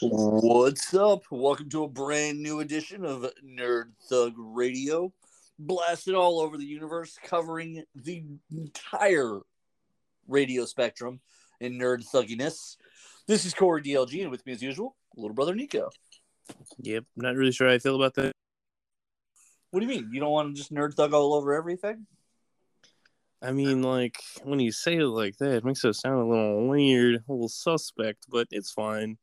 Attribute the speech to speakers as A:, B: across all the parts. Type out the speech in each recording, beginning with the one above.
A: What's up? Welcome to a brand new edition of Nerd Thug Radio, blasted all over the universe, covering the entire radio spectrum in nerd thugginess. This is Corey DLG, and with me as usual, little brother Nico.
B: Yep, not really sure how I feel about that.
A: What do you mean? You don't want to just nerd thug all over everything?
B: I mean, like when you say it like that, it makes it sound a little weird, a little suspect, but it's fine.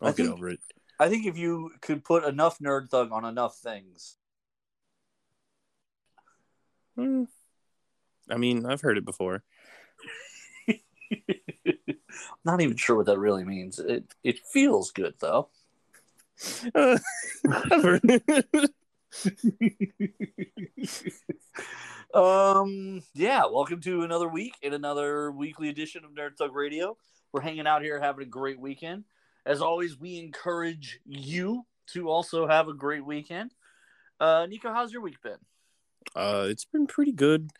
B: I'll
A: I
B: get
A: think-
B: over it.
A: I think if you could put enough nerd thug on enough things,
B: Hmm. I mean, I've heard it before.
A: not even sure what that really means. It it feels good though.
B: I've heard it.
A: um yeah welcome to another week in another weekly edition of nerd thug radio we're hanging out here having a great weekend as always we encourage you to also have a great weekend. Uh nico how's your week been?
B: Uh, it's been pretty good.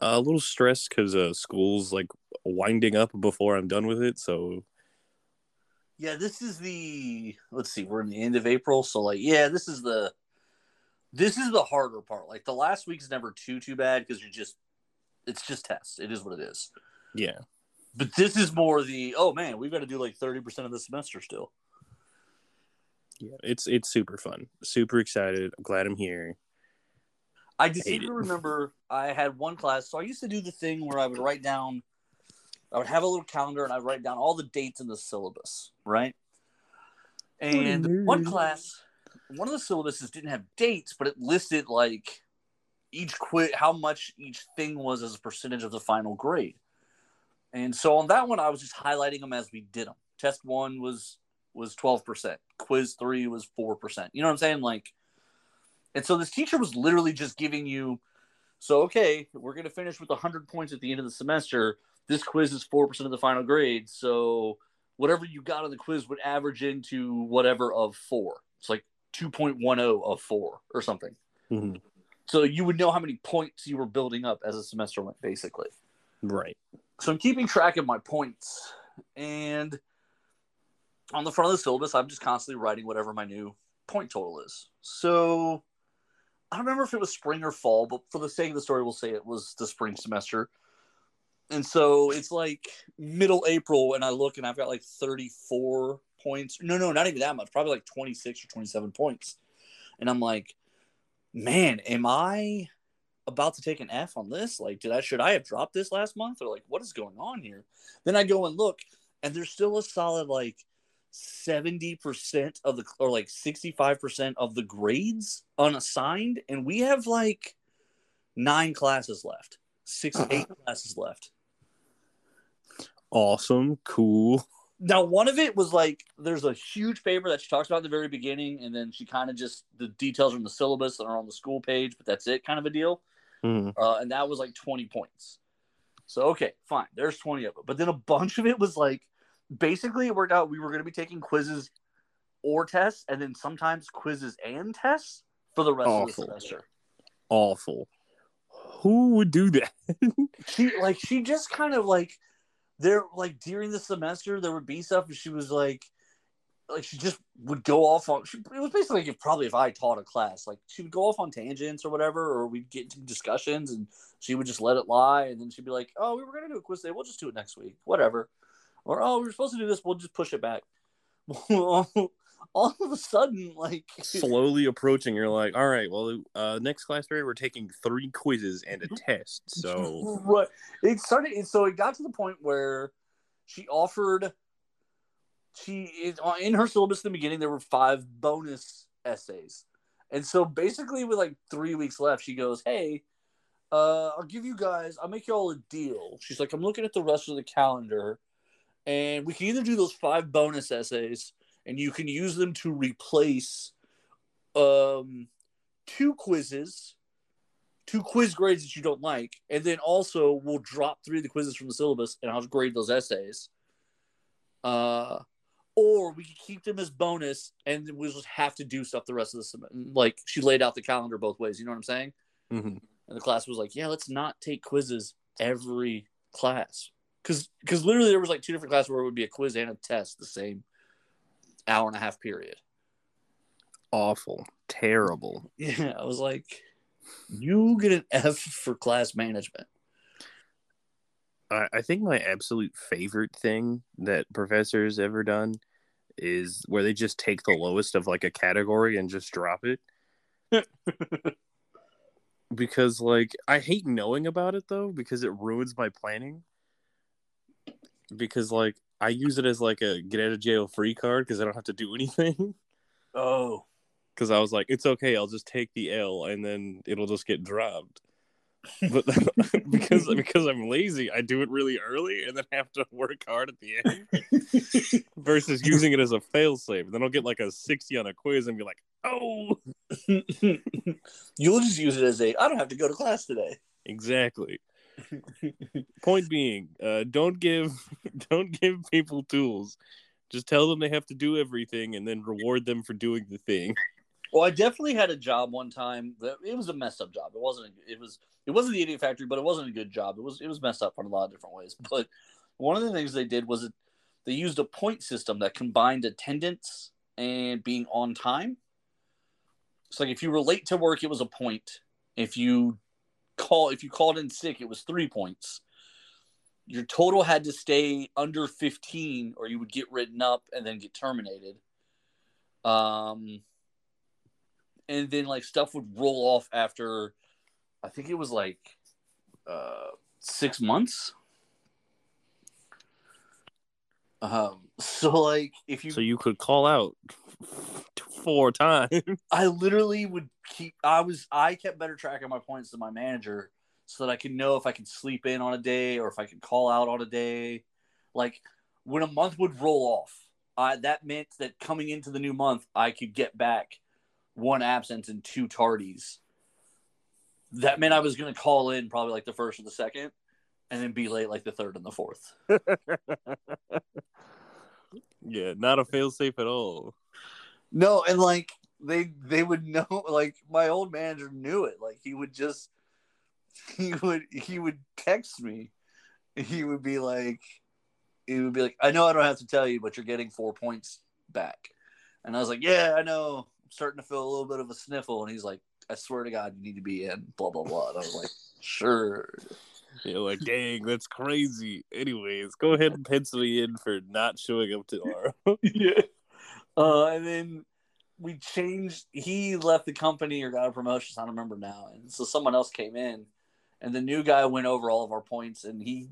B: Uh, a little stressed because uh, school's like winding up before I'm done with it. So.
A: Yeah this is the let's see we're in the end of april so like yeah this is the this is the harder part. Like the last week's never too too bad because you're just it's just tests. It is what it is.
B: Yeah,
A: but this is more the oh man we've got to do like 30% of the semester still
B: yeah, it's it's super fun. Super excited. I'm glad I'm here.
A: I just
B: it.
A: remember I had one class. So I used to do the thing where I would write down, I would have a little calendar and I'd write down all the dates in the syllabus, right? And one class, one of the syllabuses didn't have dates, but it listed like each quit how much each thing was as a percentage of the final grade. And so on that one, I was just highlighting them as we did them. Test one was was twelve percent. Quiz three was four percent. You know what I'm saying? Like, and so this teacher was literally just giving you, so okay, we're gonna finish with hundred points at the end of the semester. This quiz is four percent of the final grade, so whatever you got on the quiz would average into whatever of four. It's like two point one zero of four or something.
B: Mhm.
A: So you would know how many points you were building up as the semester went, basically.
B: Right.
A: So I'm keeping track of my points, and on the front of the syllabus, I'm just constantly writing whatever my new point total is. So I don't remember if it was spring or fall, but for the sake of the story, we'll say it was the spring semester. And so it's like middle April, and I look and I've got like 34 points. No, no, not even that much. Probably like 26 or 27 points. And I'm like, man, am I about to take an F on this? Like, did I should I have dropped this last month or like what is going on here? Then I go and look, and there's still a solid like 70% of the or like 65% of the grades unassigned, and we have like nine classes left, six, uh-huh. eight classes left.
B: Awesome. Cool.
A: Now, one of it was like there's a huge paper that she talks about at the very beginning, and then she kind of just the details are in the syllabus and are on the school page, but that's it, kind of a deal.
B: Mhm.
A: uh, and that was like 20 points. So okay, fine. There's 20 of it, but then a bunch of it was like basically it worked out. We were going to be taking quizzes or tests, and then sometimes quizzes and tests for the rest
B: Awful.
A: of the semester.
B: Awful. Who would do that?
A: She like she just kind of like there like during the semester there would be stuff, and she was like. Like she just would go off on. She, it was basically like if, probably if I taught a class, like she would go off on tangents or whatever, or we'd get into discussions, and she would just let it lie, and then she'd be like, "Oh, we were gonna do a quiz day We'll just do it next week, whatever." Or, "Oh, we are supposed to do this. We'll just push it back." All of a sudden, like,
B: Slowly approaching, you're like, all right, well, uh, next class period, we're taking three quizzes and a test. So,
A: right, it started. So it got to the point where she offered. She is in her syllabus in the beginning. There were five bonus essays, and so basically, with like three weeks left, she goes, "Hey, uh, I'll give you guys. I'll make you all a deal." She's like, "I'm looking at the rest of the calendar, and we can either do those five bonus essays, and you can use them to replace, um, two quizzes." two quiz grades that you don't like, and then also we'll drop three of the quizzes from the syllabus and I'll grade those essays. Uh, or we could keep them as bonus and we'll just have to do stuff the rest of the semester. Like she laid out the calendar both ways. You know what I'm saying?
B: mhm.
A: And the class was like, yeah, let's not take quizzes every class. Because because literally there was like two different classes where it would be a quiz and a test the same hour and a half period.
B: Awful. Terrible.
A: Yeah, I was like, you get an F for class management.
B: I, I think my absolute favorite thing that professors ever done is where they just take the lowest of like a category and just drop it. because like I hate knowing about it though because it ruins my planning. Because like I use it as like a get out of jail free card because I don't have to do anything.
A: Oh,
B: Because I was like, it's okay, I'll just take the L and then it'll just get dropped. But because because I'm lazy, I do it really early and then have to work hard at the end. versus using it as a failsafe. Then I'll get like a 60 on a quiz and be like, oh,
A: you'll just use it as a. I don't have to go to class today.
B: exactly. Point being, uh, don't give don't give people tools. Just tell them they have to do everything and then reward them for doing the thing.
A: Well, I definitely had a job one time that it was a messed up job. It wasn't. It was. It wasn't the idiot factory, but it wasn't a good job. It was. It was messed up in a lot of different ways. But one of the things they did was it, they used a point system that combined attendance and being on time. It's like if you were late to work, it was a point. If you call, if you called in sick, it was three points. Your total had to stay under fifteen, or you would get written up and then get terminated. Um and then like stuff would roll off after I think it was like uh six months. Um so like if you
B: So you could call out four times.
A: I literally would keep I was I kept better track of my points than my manager so that I could know if I could sleep in on a day or if I could call out on a day. Like when a month would roll off, I that meant that coming into the new month I could get back one absence and two tardies. That meant I was going to call in probably like the first or the second, and then be late like the third and the fourth.
B: yeah, not a failsafe at all.
A: No, and like they they would know like my old manager knew it. Like he would just he would he would text me. He would be like he would be like, I know I don't have to tell you, but you're getting four points back. And I was like, Yeah, I know. Starting to feel a little bit of a sniffle. And he's like, I swear to God, you need to be in, blah blah blah. And I was like, Sure.
B: You're like, dang, that's crazy. Anyways, go ahead and pencil me in for not showing up tomorrow.
A: yeah. Uh, and then we changed. He left the company or got a promotion. I don't remember now. And so someone else came in, and the new guy went over all of our points, and he,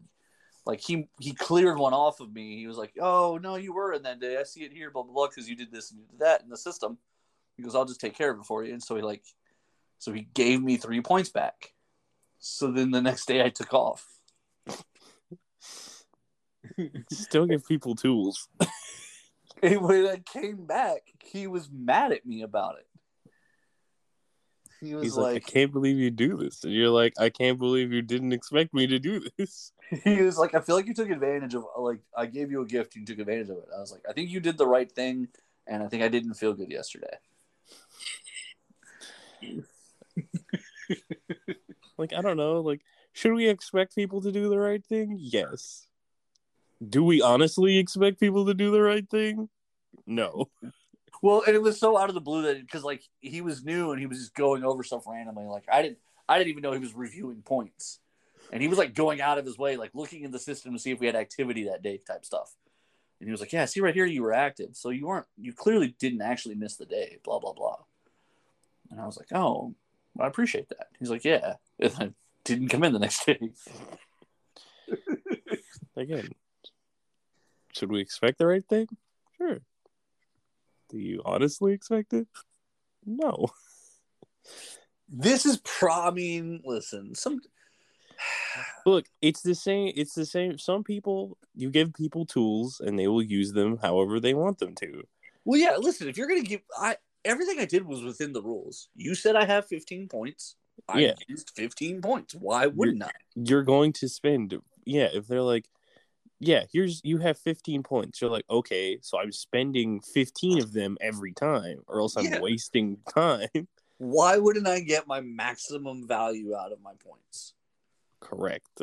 A: like he he cleared one off of me. He was like, "Oh no, you were in that day. I see it here, blah blah blah, because you did this and you did that in the system." He goes, "I'll just take care of it for you." And so he like, so he gave me three points back. So then the next day I took off.
B: Still give people tools.
A: And when I came back, he was mad at me about it. He was
B: He's like,
A: like,
B: I can't believe you do this. And you're like, I can't believe you didn't expect me to do this.
A: he was like, I feel like you took advantage of like I gave you a gift, you took advantage of it. I was like, I think you did the right thing, and I think I didn't feel good yesterday.
B: Like, I don't know. Like, should we expect people to do the right thing? Yes. Do we honestly expect people to do the right thing? No.
A: Well, and it was so out of the blue that because like he was new and he was just going over stuff randomly. Like I didn't, I didn't even know he was reviewing points, and he was like going out of his way, like looking in the system to see if we had activity that day, type stuff. And he was like, "Yeah, see right here, you were active, so you weren't, you clearly didn't actually miss the day." Blah blah blah. And I was like, "Oh, I appreciate that." He's like, "Yeah," and I didn't come in the next day.
B: Again, should we expect the right thing? Sure. Do you honestly expect it? No.
A: This is pro. I mean, listen, some
B: Look, it's the same. It's the same. Some people, you give people tools and they will use them however they want them to.
A: Well, yeah. Listen, if you're gonna give, I everything I did was within the rules. You said I have 15 points. I
B: Yeah.
A: used 15 points. Why wouldn't I?
B: You're going to spend, yeah, if they're like, yeah, here's, you have 15 points. You're like, okay, so I'm spending 15 of them every time, or else I'm
A: Yeah.
B: wasting time.
A: Why wouldn't I get my maximum value out of my points?
B: Correct.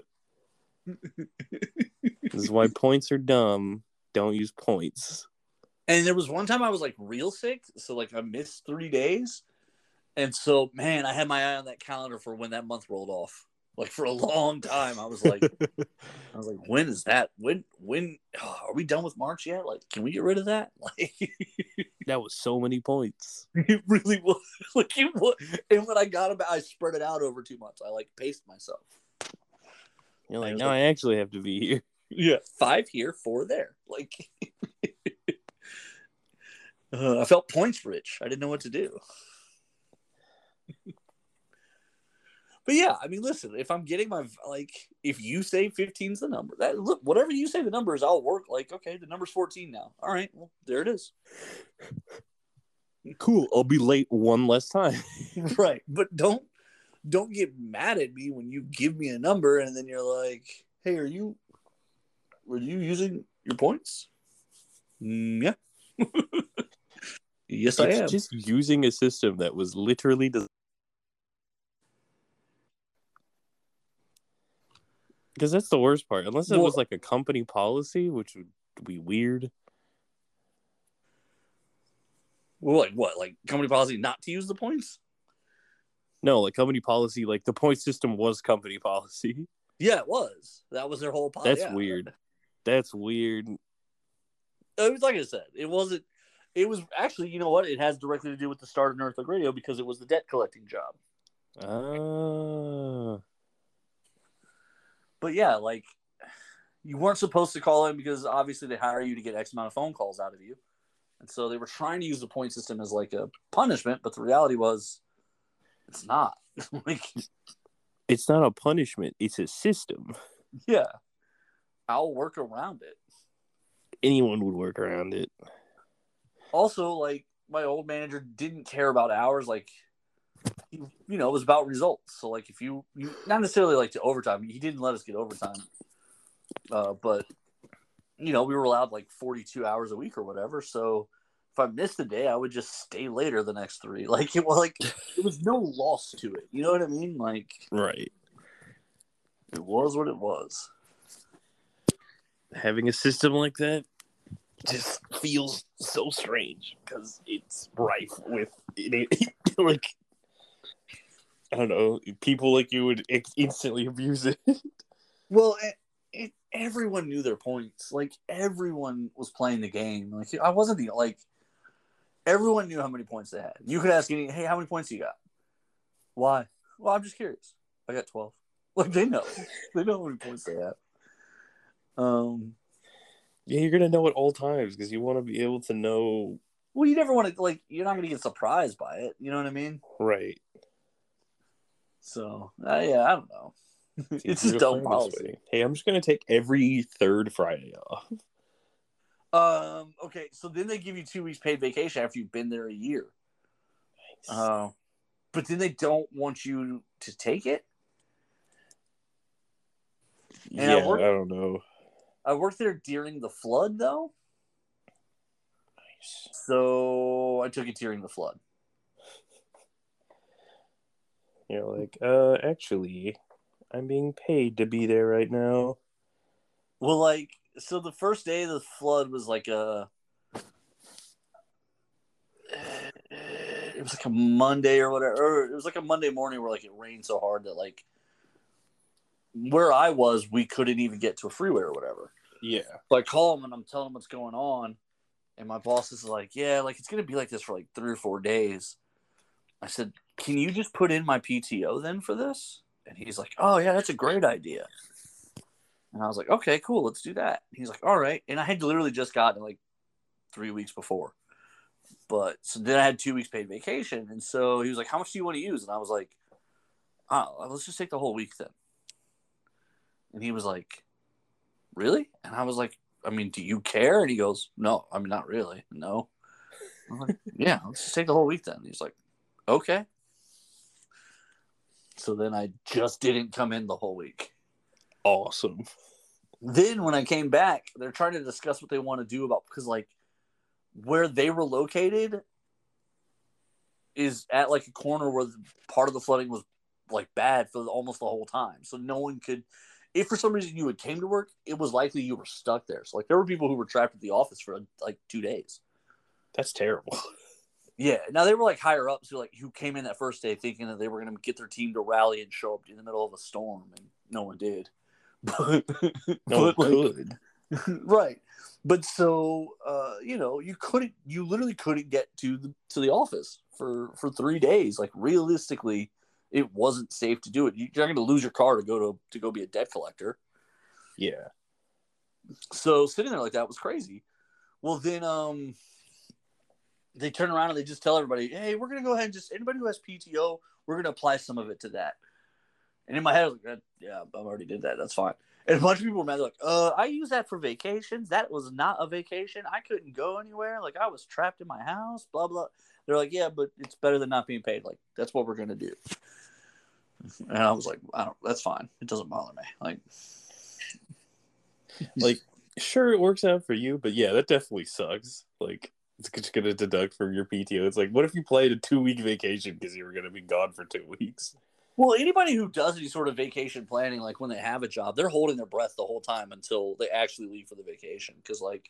B: this is why points are dumb. Don't use points.
A: And there was one time I was like real sick, so like I missed three days, and so man, I had my eye on that calendar for when that month rolled off. Like for a long time, I was like, I was like, when is that? When when oh, are we done with March yet? Like, can we get rid of that? Like,
B: that was so many points.
A: it really was. Like it was. And when I got about, I spread it out over two months. I like paced myself.
B: You're like, now
A: like-
B: I actually have to be here.
A: Yeah, five here, four there. Like, uh, I felt points rich. I didn't know what to do. but yeah, I mean, listen, if I'm getting my like, if you say 15's the number, that look, whatever you say the number is, I'll work. Like, okay, the number's 14 now. All right, well, there it is.
B: Cool. I'll be late one less time.
A: right, but don't don't get mad at me when you give me a number and then you're like, hey, are you were you using your points? Mm, yeah. Yes, I am.
B: just using a system that was literally because that's the worst part. Unless it
A: Well-
B: was like a company policy, which would be weird.
A: Well, like what? Like company policy not to use the points?
B: No, like company policy, like the point system was company policy.
A: Yeah, it was. That was their whole policy.
B: That's
A: yeah.
B: weird. That's weird.
A: It was like I said. It wasn't. It was actually. You know what? It has directly to do with the start of Nerd Thug Radio because it was the debt collecting job.
B: Ah,
A: But yeah, like you weren't supposed to call in because obviously they hire you to get X amount of phone calls out of you. And so they were trying to use the point system as like a punishment, but the reality was it's not. like,
B: it's not a punishment. It's a system.
A: yeah. I'll work around it.
B: Anyone would work around it.
A: Also, like my old manager didn't care about hours, like you know, it was about results. So like if you, you not necessarily like to overtime, he didn't let us get overtime. Uh, but you know, we were allowed like 42 hours a week or whatever. So if I missed a day, I would just stay later the next three. Like it was like it was no loss to it. You know what I mean? Like
B: Right.
A: it was what it was.
B: Having a system like that just feels so strange because it's rife with like I don't know people like you would instantly abuse it.
A: Well, it, it, everyone knew their points. Like everyone was playing the game. Like I wasn't the like everyone knew how many points they had. You could ask any, hey, how many points you got? Why? Well, I'm just curious. I got twelve. Like they know, they know how many points they have. Um.
B: Yeah, you're gonna know at all times because you want to be able to know.
A: Well, you never want to like. You're not going to get surprised by it. You know what I mean?
B: Right.
A: So, uh, yeah, I don't know. it's just dumb policy.
B: Hey, I'm just gonna take every third Friday off.
A: Um. Okay. So then they give you two weeks paid vacation after you've been there a year. Uh, but then they don't want you to take it.
B: yeah,
A: and I
B: I,
A: work-
B: don't know.
A: I worked there during the flood, though, so I took it during the flood.
B: You're like, uh, actually, I'm being paid to be there right now.
A: Well, like, so the first day of the flood was like a. It was like a Monday or whatever. Or it was like a Monday morning where like it rained so hard that like where I was, we couldn't even get to a freeway or whatever.
B: Yeah.
A: So I call him and I'm telling him what's going on. And my boss is like, Yeah, like it's gonna be like this for like three or four days. I said, Can you just put in my PTO then for this? And he's like, Oh yeah, that's a great idea. And I was like, Okay, cool, let's do that. He's like, All right. And I had literally just gotten like three weeks before. But so then I had two weeks paid vacation. And so he was like, How much do you want to use? And I was like, Oh, let's just take the whole week then. And he was like, Really? And I was like, I mean, do you care? And he goes, No, I mean, not really. No. I'm like, yeah, let's just take the whole week then. He's like, Okay. So then I just didn't come in the whole week.
B: Awesome.
A: Then when I came back, they're trying to discuss what they want to do about because like where they were located is at like a corner where part of the flooding was like bad for almost the whole time. So no one could if for some reason you had came to work, it was likely you were stuck there. So like there were people who were trapped at the office for like two days.
B: That's terrible.
A: Yeah. Now they were like higher ups who like who came in that first day thinking that they were going to get their team to rally and show up in the middle of a storm, and no one did. But
B: No one
A: but, like,
B: could.
A: right. But so uh, you know, you couldn't you literally couldn't get to the to the office for for 3 days. Like realistically, it wasn't safe to do it. You're not going to lose your car to go to to go be a debt collector.
B: Yeah.
A: So sitting there like that was crazy. Well, then um they turn around and they just tell everybody, "Hey, we're going to go ahead and just anybody who has PTO, we're going to apply some of it to that." And in my head, I was like, "Yeah, I already did that. That's fine." And a bunch of people were mad. They're like, "Uh, I use that for vacations. That was not a vacation. I couldn't go anywhere. Like I was trapped in my house. Blah blah." They're like, "Yeah, but it's better than not being paid. Like that's what we're going to do." And I was like, "I don't. That's fine. It doesn't bother me." Like,
B: Like, sure, it works out for you, but yeah, that definitely sucks. Like, it's just gonna deduct from your PTO. It's like, what if you played a two week vacation because you were gonna be gone for two weeks?
A: Well, anybody who does any sort of vacation planning, like when they have a job, they're holding their breath the whole time until they actually leave for the vacation. Because, like,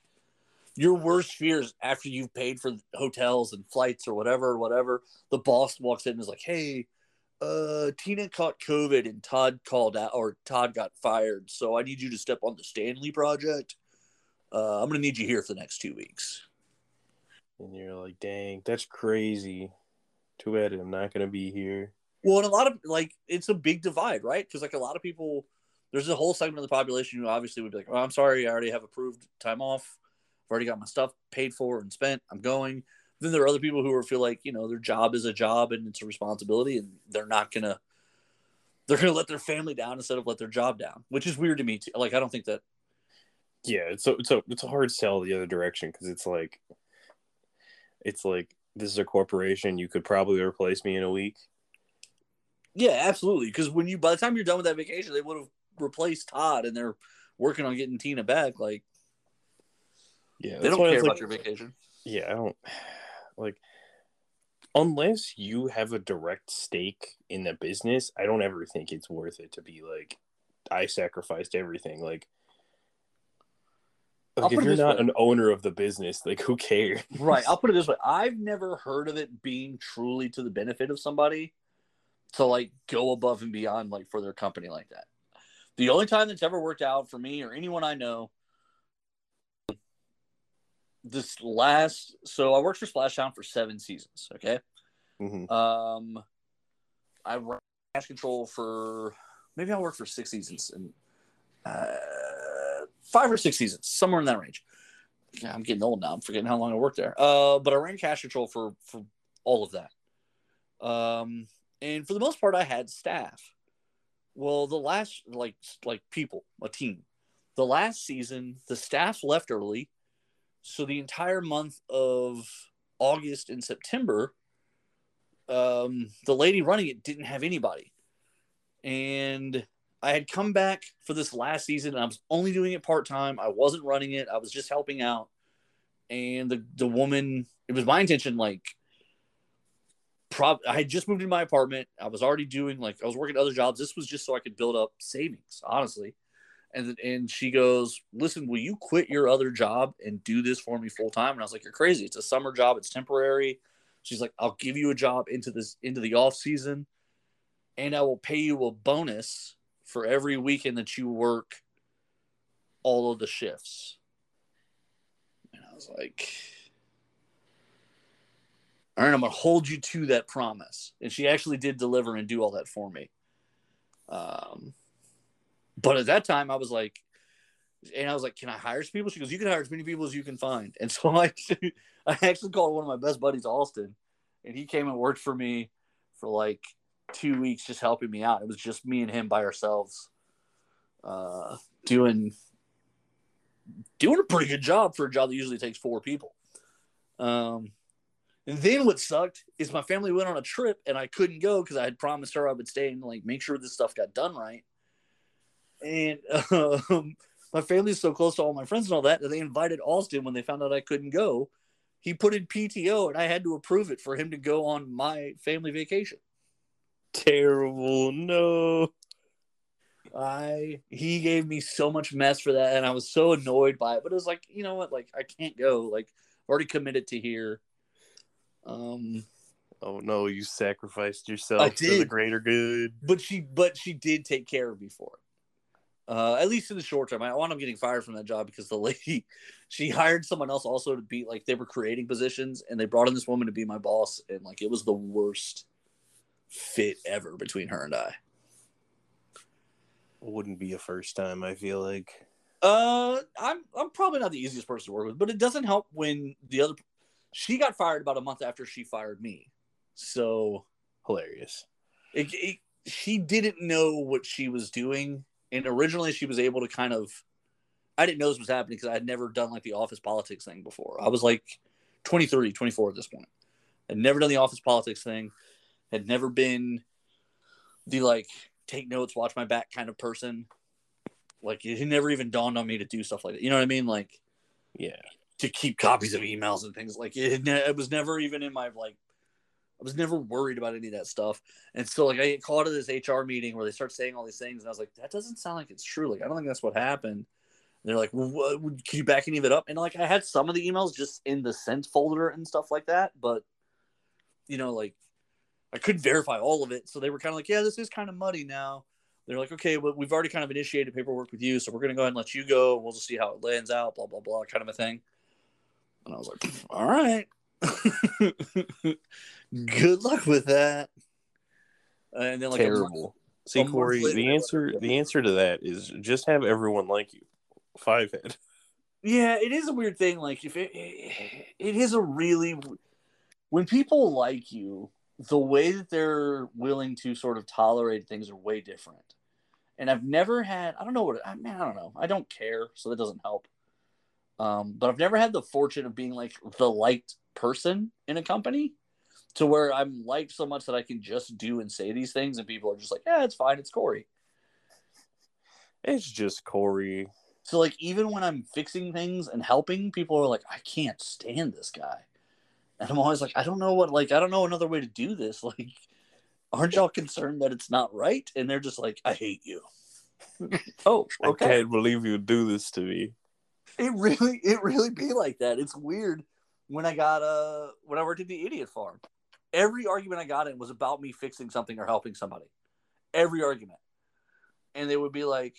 A: your worst fears after you've paid for hotels and flights or whatever, whatever, the boss walks in and is like, "Hey, uh, Tina caught COVID and Todd called out, or Todd got fired, so I need you to step on the Stanley project. Uh, I'm gonna need you here for the next two weeks."
B: And you're like, dang, that's crazy. Too bad I'm not gonna be here.
A: Well, and a lot of like it's a big divide, right? Because like a lot of people, there's a whole segment of the population who obviously would be like, "Oh, I'm sorry, I already have approved time off. I've already got my stuff paid for and spent. I'm going." Then there are other people who are feel like you know their job is a job and it's a responsibility, and they're not gonna they're gonna let their family down instead of let their job down, which is weird to me. Too. Like I don't think that
B: Yeah, it's so it's a it's a hard sell the other direction because it's like, it's like this is a corporation. You could probably replace me in a week.
A: Yeah, absolutely. Because when you by the time you're done with that vacation, they would have replaced Todd, and they're working on getting Tina back. Like
B: Yeah,
A: they don't care about
B: like-
A: your vacation.
B: Yeah, I don't like unless you have a direct stake in the business. I don't ever think it's worth it to be like, I sacrificed everything. Like, like if you're not
A: way.
B: an owner of the business, like who cares?
A: Right. I'll put it this way: I've never heard of it being truly to the benefit of somebody to like go above and beyond like for their company like that. The only time that's ever worked out for me or anyone I know, this last so I worked for Splashdown for seven seasons. Okay.
B: Mhm.
A: Um, I ran cash control for maybe I worked for six seasons and uh, five or six seasons, somewhere in that range. Yeah, I'm getting old now. I'm forgetting how long I worked there. Uh, but I ran cash control for for all of that. Um, and for the most part, I had staff. Well, the last like like people, a team. The last season, the staff left early, so the entire month of August and September, um, the lady running it didn't have anybody, and I had come back for this last season, and I was only doing it part time. I wasn't running it; I was just helping out. And the the woman, it was my intention, like, prob I had just moved into my apartment. I was already doing like I was working other jobs. This was just so I could build up savings, honestly. And and she goes, "Listen, will you quit your other job and do this for me full time?" And I was like, "You're crazy. It's a summer job. It's temporary." She's like, "I'll give you a job into this into the off season, and I will pay you a bonus for every weekend that you work all of the shifts." And I was like, all right, I'm to hold you to that promise. And she actually did deliver and do all that for me. Um, but at that time, I was like, and I was like, can I hire people? She goes, you can hire as many people as you can find. And so I, I actually called one of my best buddies, Austin, and he came and worked for me for like two weeks, just helping me out. It was just me and him by ourselves, uh, doing doing a pretty good job for a job that usually takes four people. Um, and then what sucked is my family went on a trip and I couldn't go because I had promised her I would stay and like make sure this stuff got done right. And um, my family's so close to all my friends and all that that they invited Austin when they found out I couldn't go. He put in PTO and I had to approve it for him to go on my family vacation.
B: Terrible. No.
A: I he gave me so much mess for that, and I was so annoyed by it. But it was like, you know what? Like I can't go. Like I've already committed to here. Um,
B: Oh no, you sacrificed yourself to the greater good.
A: but she but she did take care of me for it. Uh, at least in the short term, I wound up getting fired from that job because the lady she hired someone else also to be like they were creating positions and they brought in this woman to be my boss and like it was the worst fit ever between her and I.
B: Wouldn't be a first time, I feel like.
A: Uh, I'm I'm probably not the easiest person to work with, but it doesn't help when the other she got fired about a month after she fired me, so
B: Hilarious.
A: it, it, she didn't know what she was doing and originally she was able to kind of i didn't know this was happening because i had never done like the office politics thing before. I was like 23 24 at this point. I had never done the office politics thing. Had never been the like take notes watch my back kind of person. Like it never even dawned on me to do stuff like that. You know what i mean? Like
B: Yeah.
A: to keep copies of emails and things. Like it. It was never even in my like I was never worried about any of that stuff. And so like I get called to this HR meeting where they start saying all these things and I was like, that doesn't sound like it's true. Like I don't think that's what happened. And they're like, well, what, can you back any of it up? And like I had some of the emails just in the sent folder and stuff like that, but you know, like I couldn't verify all of it. So they were kind of like, yeah, this is kind of muddy now. They're like, okay, well, we've already kind of initiated paperwork with you, so we're gonna go ahead and let you go. We'll just see how it lands out, blah blah blah, kind of a thing. And I was like, all right. Good luck with that. And then like a
B: Terrible. See,
A: a month
B: Corey,
A: later,
B: the answer the answer to that is just have everyone like you. Five head.
A: yeah, it is a weird thing. Like if it, it is a really when people like you, the way that they're willing to sort of tolerate things are way different. And I've never had I don't know what I mean, I don't know. I don't care, so that doesn't help. Um, but I've never had the fortune of being like the liked person in a company to where I'm liked so much that I can just do and say these things and people are just like, yeah, it's fine, it's Corey.
B: It's just Corey.
A: So like even when I'm fixing things and helping, people are like, I can't stand this guy. And I'm always like, I don't know what like I don't know another way to do this. Like, aren't y'all concerned that it's not right? And they're just like, I hate you. oh,
B: I can't believe you do this to me.
A: It really it really be like that. It's weird. When I got uh when I worked at the idiot farm, every argument I got in was about me fixing something or helping somebody. Every argument. And they would be like,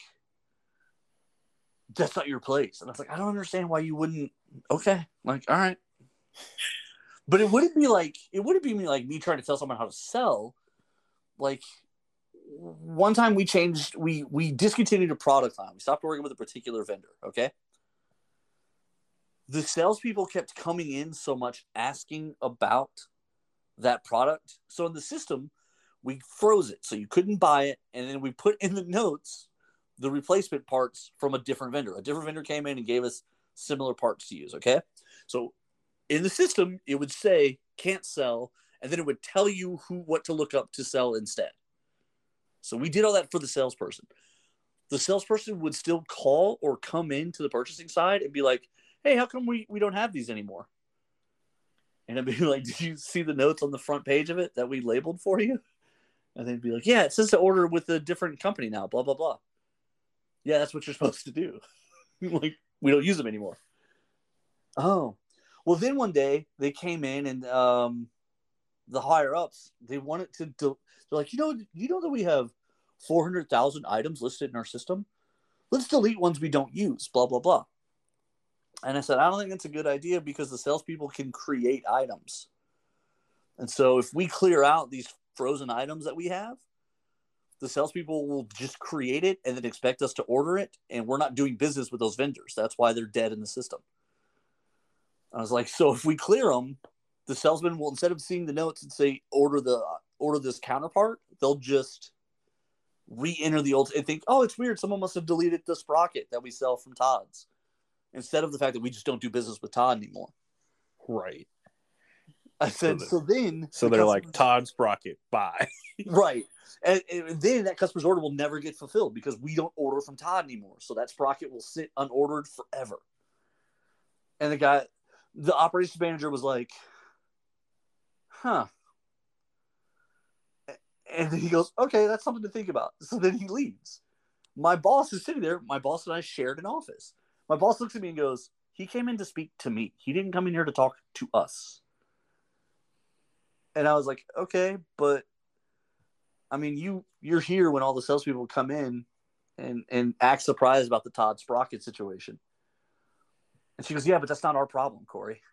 A: That's not your place. And I was like, I don't understand why you wouldn't okay. Like, all right. But it wouldn't be like it wouldn't be me like me trying to tell someone how to sell. Like one time we changed we we discontinued a product line. We stopped working with a particular vendor, okay? The salespeople kept coming in so much asking about that product. So in the system, we froze it so you couldn't buy it, and then we put in the notes the replacement parts from a different vendor. A different vendor came in and gave us similar parts to use. Okay, so in the system, it would say can't sell, and then it would tell you who what to look up to sell instead. So we did all that for the salesperson. The salesperson would still call or come in to the purchasing side and be like, hey, how come we, we don't have these anymore? And I'd be like, did you see the notes on the front page of it that we labeled for you? And they'd be like, yeah, it says to order with a different company now, blah, blah, blah. Yeah, that's what you're supposed to do. like, we don't use them anymore. Oh, well, then one day they came in and um, the higher ups, they wanted to, do, they're like, you know, you know that we have 400,000 items listed in our system? Let's delete ones we don't use, blah, blah, blah. And I said, I don't think that's a good idea because the salespeople can create items. And so if we clear out these frozen items that we have, the salespeople will just create it and then expect us to order it. And we're not doing business with those vendors. That's why they're dead in the system. I was like, so if we clear them, the salesman will instead of seeing the notes and say order the order this counterpart, they'll just re-enter the old and think, oh, it's weird. Someone must have deleted the sprocket that we sell from Todd's instead of the fact that we just don't do business with Todd anymore.
B: Right.
A: I said,
B: the-
A: so, then.
B: So
A: the
B: they're like Todd Sprocket. Bye.
A: right. And, and then that customer's order will never get fulfilled because we don't order from Todd anymore. So that sprocket will sit unordered forever. And the guy, the operations manager was like, huh. And then he goes, okay, that's something to think about. So then he leaves. My boss is sitting there. My boss and I shared an office. My boss looks at me and goes, he came in to speak to me. He didn't come in here to talk to us. And I was like, okay, but I mean, you you're here when all the salespeople come in and and act surprised about the Todd Sprocket situation. And she goes, yeah, but that's not our problem, Corey.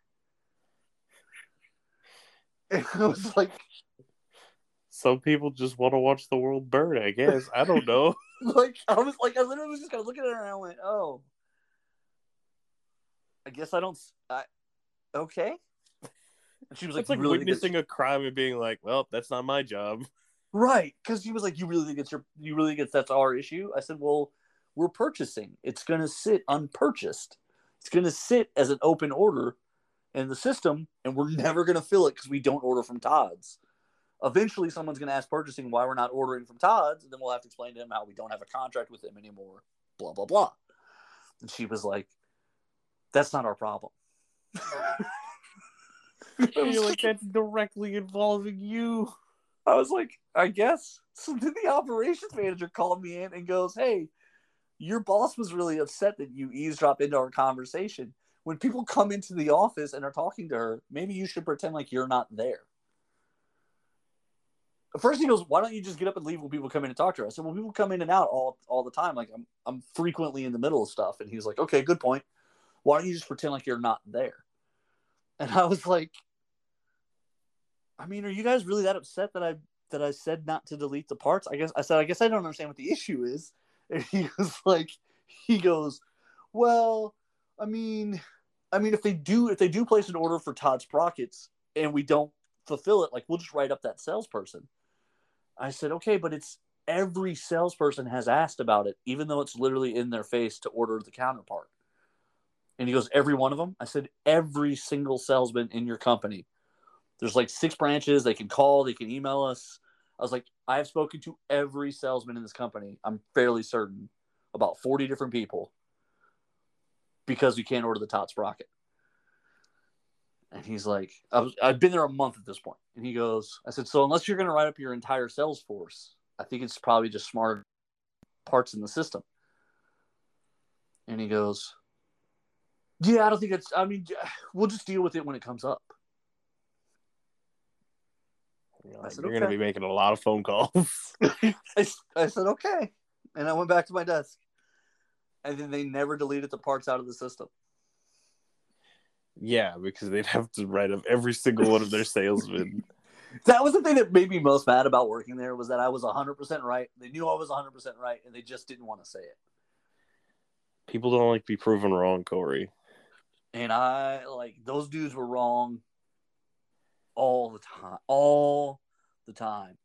A: And I was like,
B: Some people just want to watch the world burn. I guess I don't know.
A: like I was like, I literally was just kind of looking at her and I went, oh, I guess I don't. I, okay. And she was like,
B: it's like
A: really
B: witnessing a crime and being like, "Well, that's not my job."
A: Right, because she was like, "You really think it's your? You really think it's that's our issue?" I said, "Well, we're purchasing. It's going to sit unpurchased. It's going to sit as an open order in the system, and we're never going to fill it because we don't order from Todd's. Eventually, someone's going to ask purchasing why we're not ordering from Todd's, and then we'll have to explain to him how we don't have a contract with him anymore. Blah blah blah." And she was like, "That's not our problem." I was
B: You're like, "That's directly involving you."
A: I was like, I guess. So then the operations manager called me in and goes, Hey, your boss was really upset that you eavesdropped into our conversation. When people come into the office and are talking to her, maybe you should pretend like you're not there. At first he goes, Why don't you just get up and leave when people come in and talk to her? I said, Well, people come in and out all, all the time. Like I'm I'm frequently in the middle of stuff. And he was like, Okay, good point. Why don't you just pretend like you're not there? And I was like, I mean, are you guys really that upset that I that I said not to delete the parts? I guess I said I guess I don't understand what the issue is. And he was like, he goes, well, I mean, I mean, if they do if they do place an order for Todd Sprockets and we don't fulfill it, like we'll just write up that salesperson. I said, okay, but it's every salesperson has asked about it, even though it's literally in their face to order the counterpart. And he goes, every one of them. I said, every single salesman in your company there's like six branches. They can call, they can email us. I was like, I have spoken to every salesman in this company. I'm fairly certain about 40 different people because we can't order the Todd Sprocket. And he's like, I was, I've been there a month at this point. And he goes, I said, so unless you're going to write up your entire sales force, I think it's probably just smarter parts in the system. And he goes, yeah, I don't think it's, I mean, we'll just deal with it when it comes up.
B: You're, like,
A: said,
B: You're gonna be making a lot of phone calls.
A: I, I said okay, and I went back to my desk, and then they never deleted the parts out of the system.
B: yeah, because they'd have to write up every single one of their salesmen.
A: That was the thing that made me most mad about working there was that I was 100% right. They knew I was 100% right, and they just didn't want to say it.
B: People don't like to be proven wrong, Corey.
A: And I like those dudes were wrong all the time, all the time.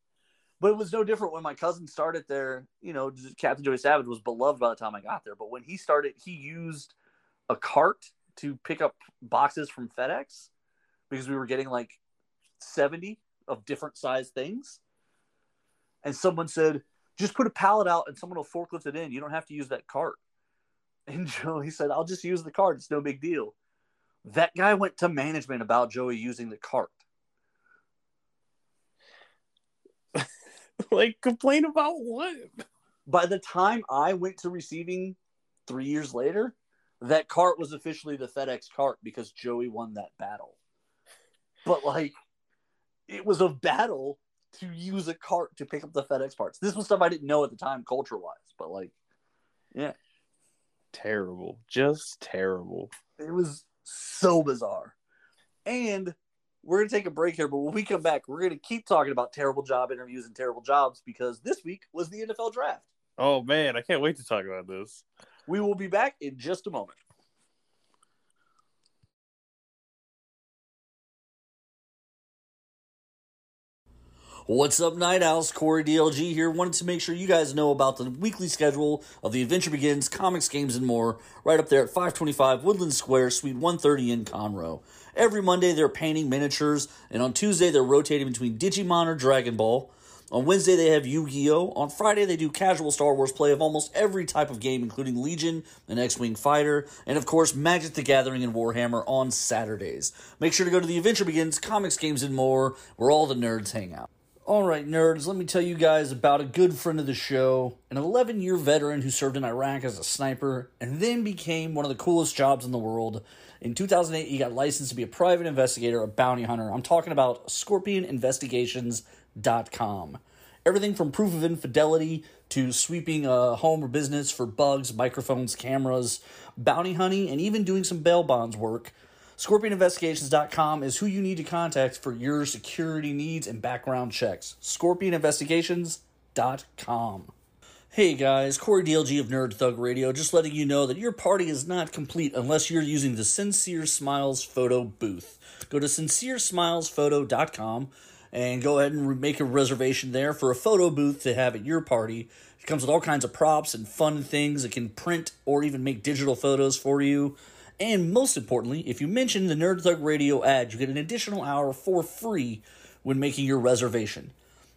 A: But it was no different when my cousin started there. You know, Captain Joey Savage was beloved by the time I got there. But when he started, he used a cart to pick up boxes from FedEx because we were getting like 70 of different size things. And someone said, just put a pallet out and someone will forklift it in. You don't have to use that cart. And Joey said, I'll just use the cart. It's no big deal. That guy went to management about Joey using the cart.
B: like, complain about what?
A: By the time I went to receiving three years later, that cart was officially the FedEx cart because Joey won that battle. But like, it was a battle to use a cart to pick up the FedEx parts. This was stuff I didn't know at the time, culture wise. But like, yeah,
B: Terrible. Just terrible.
A: it was so bizarre. And we're gonna take a break here, but when we come back, we're gonna keep talking about terrible job interviews and terrible jobs because this week was the NFL draft.
B: Oh man, I can't wait to talk about this.
A: We will be back in just a moment. What's up, Night Owls? Corey DLG here. Wanted to make sure you guys know about the weekly schedule of The Adventure Begins, comics, games, and more, right up there at 525 Woodland Square, Suite 130 in Conroe. Every Monday, they're painting miniatures, and on Tuesday, they're rotating between Digimon or Dragon Ball. On Wednesday, they have Yu Gi Oh! On Friday, they do casual Star Wars play of almost every type of game, including Legion and X Wing Fighter, and of course, Magic the Gathering and Warhammer on Saturdays. Make sure to go to The Adventure Begins, comics, games, and more, where all the nerds hang out.
C: All right, nerds, let me tell you guys about a good friend of the show, an 11 year veteran who served in Iraq as a sniper and then became one of the coolest jobs in the world. In 2008, he got licensed to be a private investigator, a bounty hunter. I'm talking about scorpioninvestigations.com. Everything from proof of infidelity to sweeping a home or business for bugs, microphones, cameras, bounty hunting, and even doing some bail bonds work. ScorpionInvestigations.com is who you need to contact for your security needs and background checks. ScorpionInvestigations.com. Hey guys, Corey DLG of Nerd Thug Radio, just letting you know that your party is not complete unless you're using the Sincere Smiles photo booth. Go to sinceresmilesphoto.com and go ahead and make a reservation there for a photo booth to have at your party. It comes with all kinds of props and fun things. It can print or even make digital photos for you. And most importantly, if you mention the Nerd Thug Radio ad, you get an additional hour for free when making your reservation.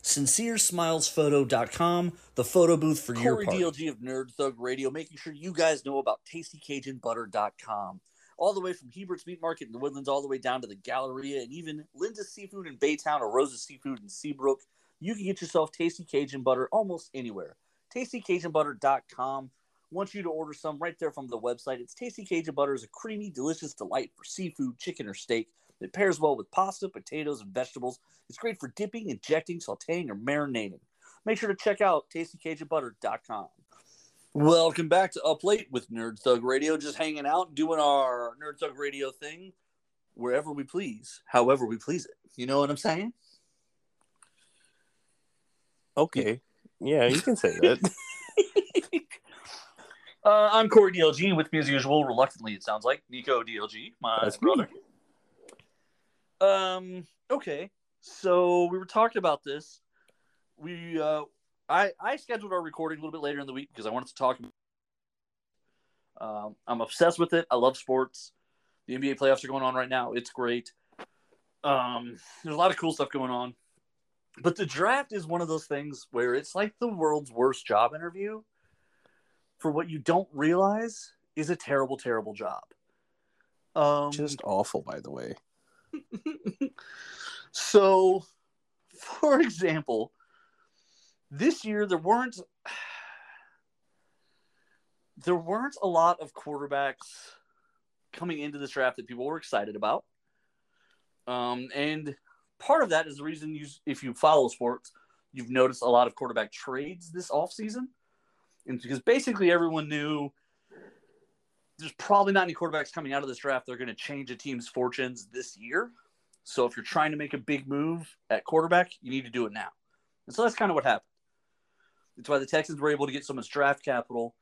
C: SincereSmilesPhoto.com, the photo booth for your
A: Corey
C: party.
A: DLG of Nerd Thug Radio, making sure you guys know about TastyCajunButter.com. All the way from Hebert's Meat Market in the Woodlands, all the way down to the Galleria, and even Linda's Seafood in Baytown or Rose's Seafood in Seabrook. You can get yourself Tasty Cajun Butter almost anywhere. TastyCajunButter.com wants you to order some right there from the website. It's Tasty Cajun Butter is a creamy, delicious delight for seafood, chicken, or steak. It pairs well with pasta, potatoes, and vegetables. It's great for dipping, injecting, sauteing, or marinating. Make sure to check out TastyCajunButter.com. Welcome back to Up Late with Nerd Thug Radio. Just hanging out, doing our Nerd Thug Radio thing wherever we please, however we please it. You know what I'm saying?
B: Okay. Yeah, you can say that.
A: Uh, I'm Corey DLG, and with me as usual, reluctantly it sounds like Nico DLG, my
B: That's
A: brother.
B: me.
A: Um. Okay. So we were talking about this. We uh, I I scheduled our recording a little bit later in the week because I wanted to talk. Um, I'm obsessed with it. I love sports. The NBA playoffs are going on right now. It's great. Um, there's a lot of cool stuff going on, but the draft is one of those things where it's like the world's worst job interview for what you don't realize is a terrible, terrible job. Um,
B: Just awful, by the way.
A: so, for example, this year there weren't there weren't a lot of quarterbacks coming into this draft that people were excited about. Um, and part of that is the reason you if you follow sports, you've noticed a lot of quarterback trades this offseason. And because basically everyone knew there's probably not any quarterbacks coming out of this draft that are going to change a team's fortunes this year. So if you're trying to make a big move at quarterback, you need to do it now. And so that's kind of what happened. It's why the Texans were able to get so much draft capital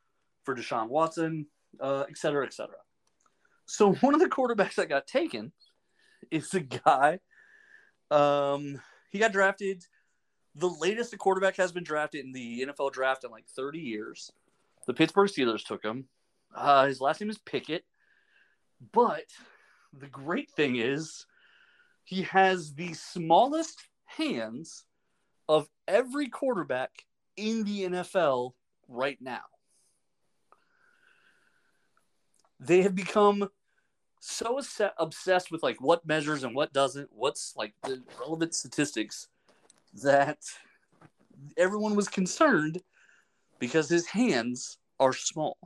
A: for Deshaun Watson, uh, et cetera, et cetera. So one of the quarterbacks that got taken is a guy. Um, he got drafted. The latest a quarterback has been drafted in the NFL draft in like 30 years. The Pittsburgh Steelers took him. Uh, his last name is Pickett. But the great thing is, he has the smallest hands of every quarterback in the NFL right now. They have become so obsessed with like what measures and what doesn't, what's like the relevant statistics that everyone was concerned because his hands are small.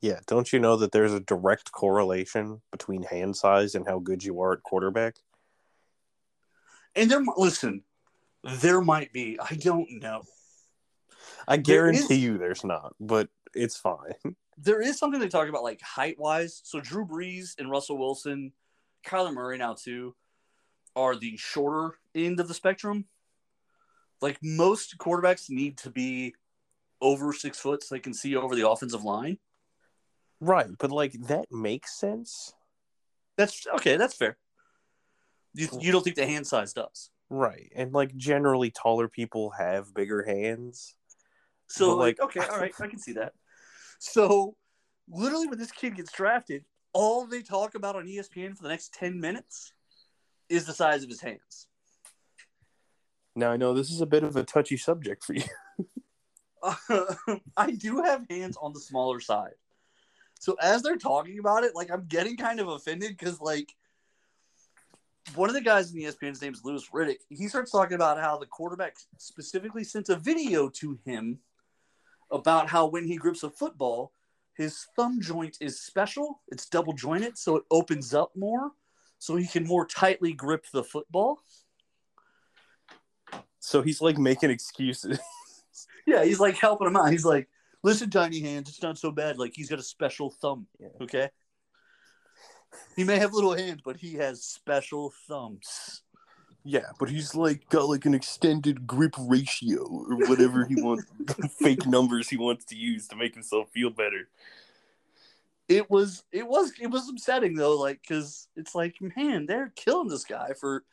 B: Yeah, don't you know that there's a direct correlation between hand size and how good you are at quarterback?
A: And there, listen, there might be. I don't know.
B: I guarantee
A: is-
B: you there's not, but it's fine.
A: There is something they talk about, like height wise. So Drew Brees and Russell Wilson, Kyler Murray now too, are the shorter end of the spectrum. Like most quarterbacks need to be over six foot so they can see over the offensive line.
B: Right, but like that makes sense.
A: That's okay. That's fair. You, you don't think the hand size does?
B: Right. And like generally taller people have bigger hands.
A: So like,
B: like-
A: okay, all right, I can see that. So literally, when this kid gets drafted, all they talk about on ESPN for the next ten minutes is the size of his hands.
B: Now I know this is a bit of a touchy subject for you.
A: I do have hands on the smaller side. So as they're talking about it, like I'm getting kind of offended because like one of the guys in the ESPN's name is Louis Riddick. He starts talking about how the quarterback specifically sent a video to him about how when he grips a football, his thumb joint is special. It's double jointed, so it opens up more, so he can more tightly grip the football.
B: So he's like making excuses.
A: Yeah, he's like helping him out. He's like, "Listen, tiny hands, it's not so bad. Like he's got a special thumb.
B: Yeah.
A: Okay, he may have little hands, but he has special thumbs."
B: Yeah, but he's like got like an extended grip ratio or whatever he wants, fake numbers he wants to use to make himself feel better.
A: It was it was it was upsetting though like because it's like man they're killing this guy for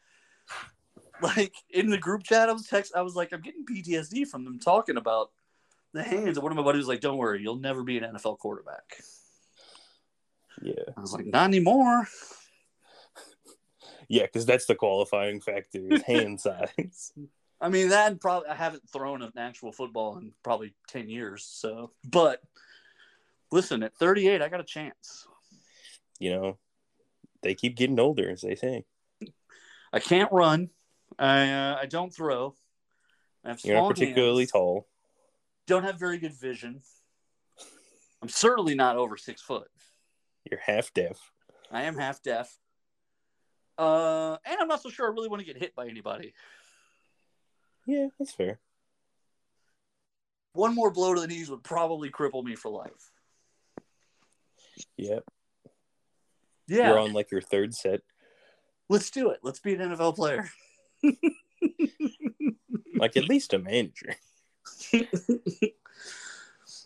A: like in the group chat i was text i was like i'm getting ptsd from them talking about the hands. And one of my buddies was like don't worry you'll never be an nfl quarterback.
B: Yeah,
A: i was like not anymore.
B: Yeah, because that's the qualifying factor is hand size.
A: i mean that probably i haven't thrown an actual football in probably 10 years so but listen at 38 i got a chance
B: You know, they keep getting older, as they say.
A: i can't run i uh, i don't throw I have
B: You're not particularly
A: hands.
B: tall.
A: don't have very good vision. I'm certainly not over six foot.
B: You're half deaf.
A: I am half deaf. Uh, and I'm not so sure I really want to get hit by anybody.
B: Yeah, that's fair.
A: One more blow to the knees would probably cripple me for life.
B: Yep.
A: Yeah,
B: You're on like your third set.
A: let's do it. Let's be an NFL player.
B: Like at least a manager.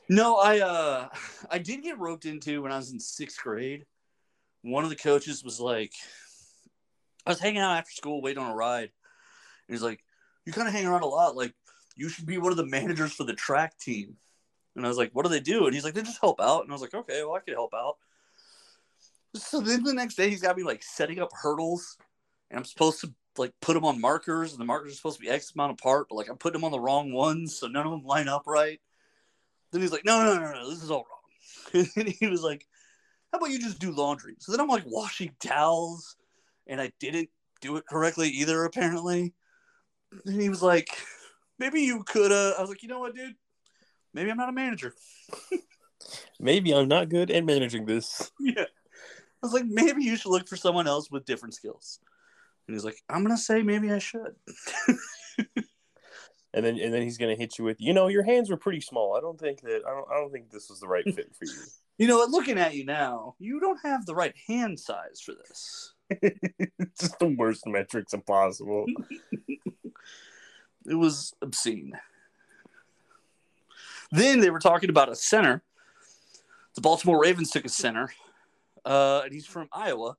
A: no, I uh, I did get roped into when I was in sixth grade. One of the coaches was like, I was hanging out after school waiting on a ride. He's like, You kind of hang around a lot. Like, you should be one of the managers for the track team. And I was like, What do they do? And he's like, They just help out. And I was like, Okay, well, I could help out. So then the next day, he's got me like setting up hurdles. And I'm supposed to like put them on markers. And the markers are supposed to be X amount apart. But like, I'm putting them on the wrong ones. So none of them line up right. Then he's like, No, no, no, no. This is all wrong. And he was like, How about you just do laundry? So then I'm like washing towels and I didn't do it correctly either, apparently. And he was like, maybe you could. Uh, I was like, you know what, dude? Maybe I'm not a manager.
B: Maybe I'm not good at managing this.
A: yeah. I was like, maybe you should look for someone else with different skills. And he's like, I'm gonna say maybe I should.
B: And then and then he's gonna hit you with, you know, your hands were pretty small. I don't think that I don't I don't think this was the right fit for you.
A: You know what? Looking at you now, you don't have the right hand size for this.
B: just the worst metrics impossible.
A: It was obscene. Then they were talking about a center. The Baltimore Ravens took a center, uh, and he's from Iowa,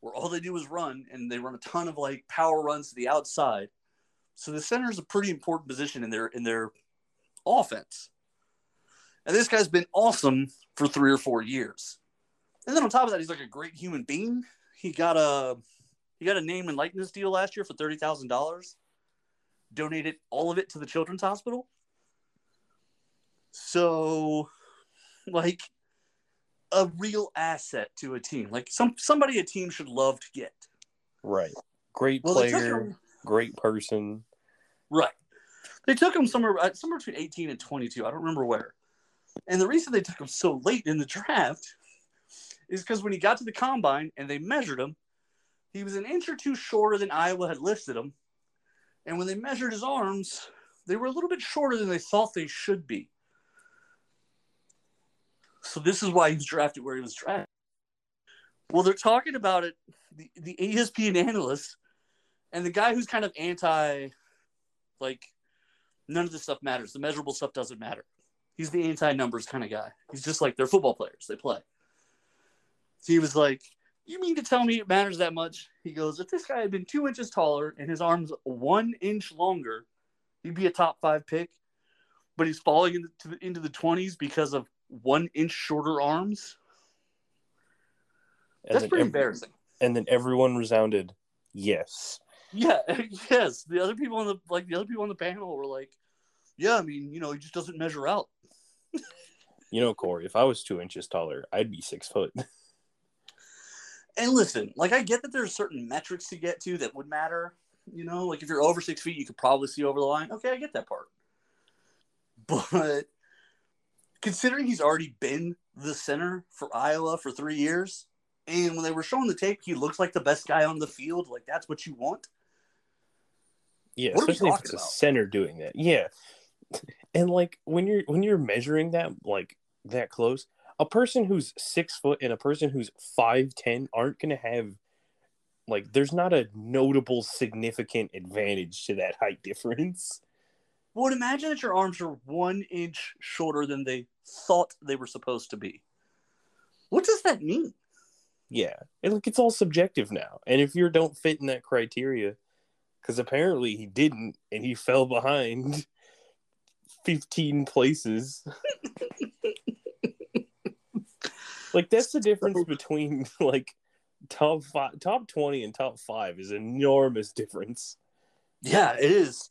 A: where all they do is run, and they run a ton of like power runs to the outside. So the center is a pretty important position in their in their offense. And this guy's been awesome for three or four years. And then on top of that, he's like a great human being. He got a he got a name and likeness deal last year for thirty thousand dollars donated all of it to the children's hospital. So, like, a real asset to a team, like some somebody a team should love to get.
B: Right. Great
A: Well,
B: player,
A: him,
B: great person.
A: right? They took him somewhere uh, somewhere between eighteen and twenty two. I don't remember where. And the reason they took him so late in the draft is because when he got to the combine and they measured him, he was an inch or two shorter than Iowa had listed him. And when they measured his arms, they were a little bit shorter than they thought they should be. So this is why he was drafted where he was drafted. Well, they're talking about it, the, the ESPN analyst and the guy who's kind of anti, like, none of this stuff matters. The measurable stuff doesn't matter. He's the anti numbers kind of guy. He's just like they're football players. They play. So he was like, You mean to tell me it matters that much? He goes, If this guy had been two inches taller and his arms one inch longer, he'd be a top five pick. But he's falling into the, into the 20s because of one inch shorter arms.
B: And
A: That's pretty embarrassing.
B: And then everyone resounded, yes.
A: Yeah, yes. The other people on the like the other people on the panel were like, "Yeah, I mean, you know, he just doesn't measure out."
B: You know, Corey, if I was two inches taller, I'd be six foot.
A: And listen, like I get that there's certain metrics to get to that would matter. You know, like if you're over six feet, you could probably see over the line. Okay, I get that part. But considering he's already been the center for Iowa for three years, and when they were showing the tape, he looks like the best guy on the field. Like that's what you want.
B: Yeah,
A: What
B: especially if it's a center doing that. Yeah, and like when you're when you're measuring that like that close, a person who's six foot and a person who's five ten aren't gonna have like there's not a notable significant advantage to that height difference.
A: Well, imagine that your arms are one inch shorter than they thought they were supposed to be. What does that mean?
B: Yeah, and like it's all subjective now. And if you don't fit in that criteria, because apparently he didn't, and he fell behind fifteen places. like that's the difference between like top five, top twenty, and top five is enormous difference.
A: Yeah, it is.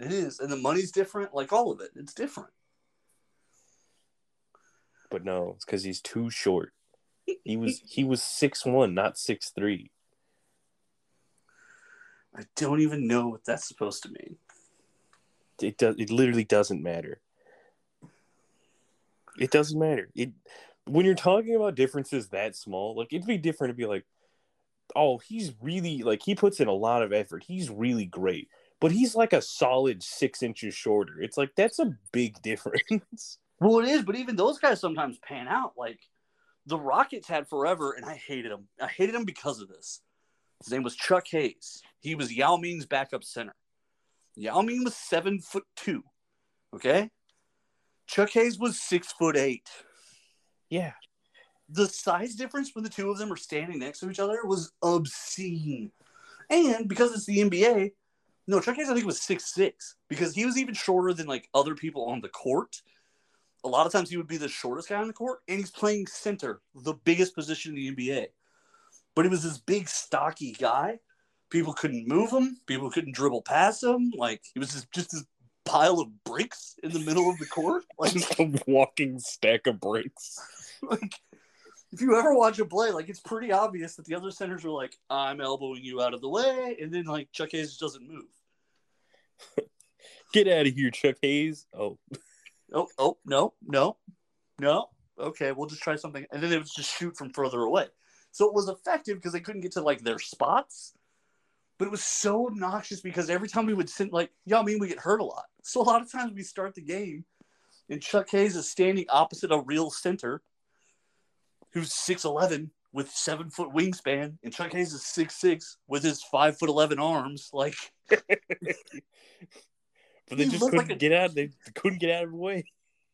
A: It is. And the money's different. Like all of it, it's different.
B: But no, it's because he's too short. He was he was six one, not six three.
A: I don't even know what that's supposed to mean.
B: it does it literally doesn't matter it doesn't matter it when you're talking about differences that small like it'd be different to be like oh he's really like he puts in a lot of effort he's really great but he's like a solid six inches shorter it's like that's a big difference
A: Well, it is, but even those guys sometimes pan out. Like the Rockets had forever, and I hated him. I hated him because of this. His name was Chuck Hayes. He was Yao Ming's backup center. Yao Ming was seven foot two. Okay. Chuck Hayes was six foot eight.
B: yeah
A: The size difference when the two of them are standing next to each other was obscene. And because it's the NBA, no, Chuck Hayes I think was six six because he was even shorter than like other people on the court. A lot of times he would be the shortest guy on the court, and he's playing center, the biggest position in the NBA. But he was this big, stocky guy. People couldn't move him. People couldn't dribble past him. Like he was just, just this pile of bricks in the middle of the court. Like
B: just a walking stack of bricks
A: like if you ever watch a play, like it's pretty obvious that the other centers are like, I'm elbowing you out of the way, and then like Chuck Hayes doesn't move.
B: Get out of here chuck hayes oh
A: Oh, oh, no, no, no. Okay, we'll just try something. And then it was just shoot from further away. So it was effective because they couldn't get to like their spots. But it was so obnoxious because every time we would send like, yeah, I mean we get hurt a lot. So a lot of times we start the game and Chuck Hayes is standing opposite a real center who's six eleven with seven foot wingspan, and Chuck Hayes is six six with his five foot eleven arms. Like
B: but they just couldn't
A: like a-
B: get out they couldn't get out of the way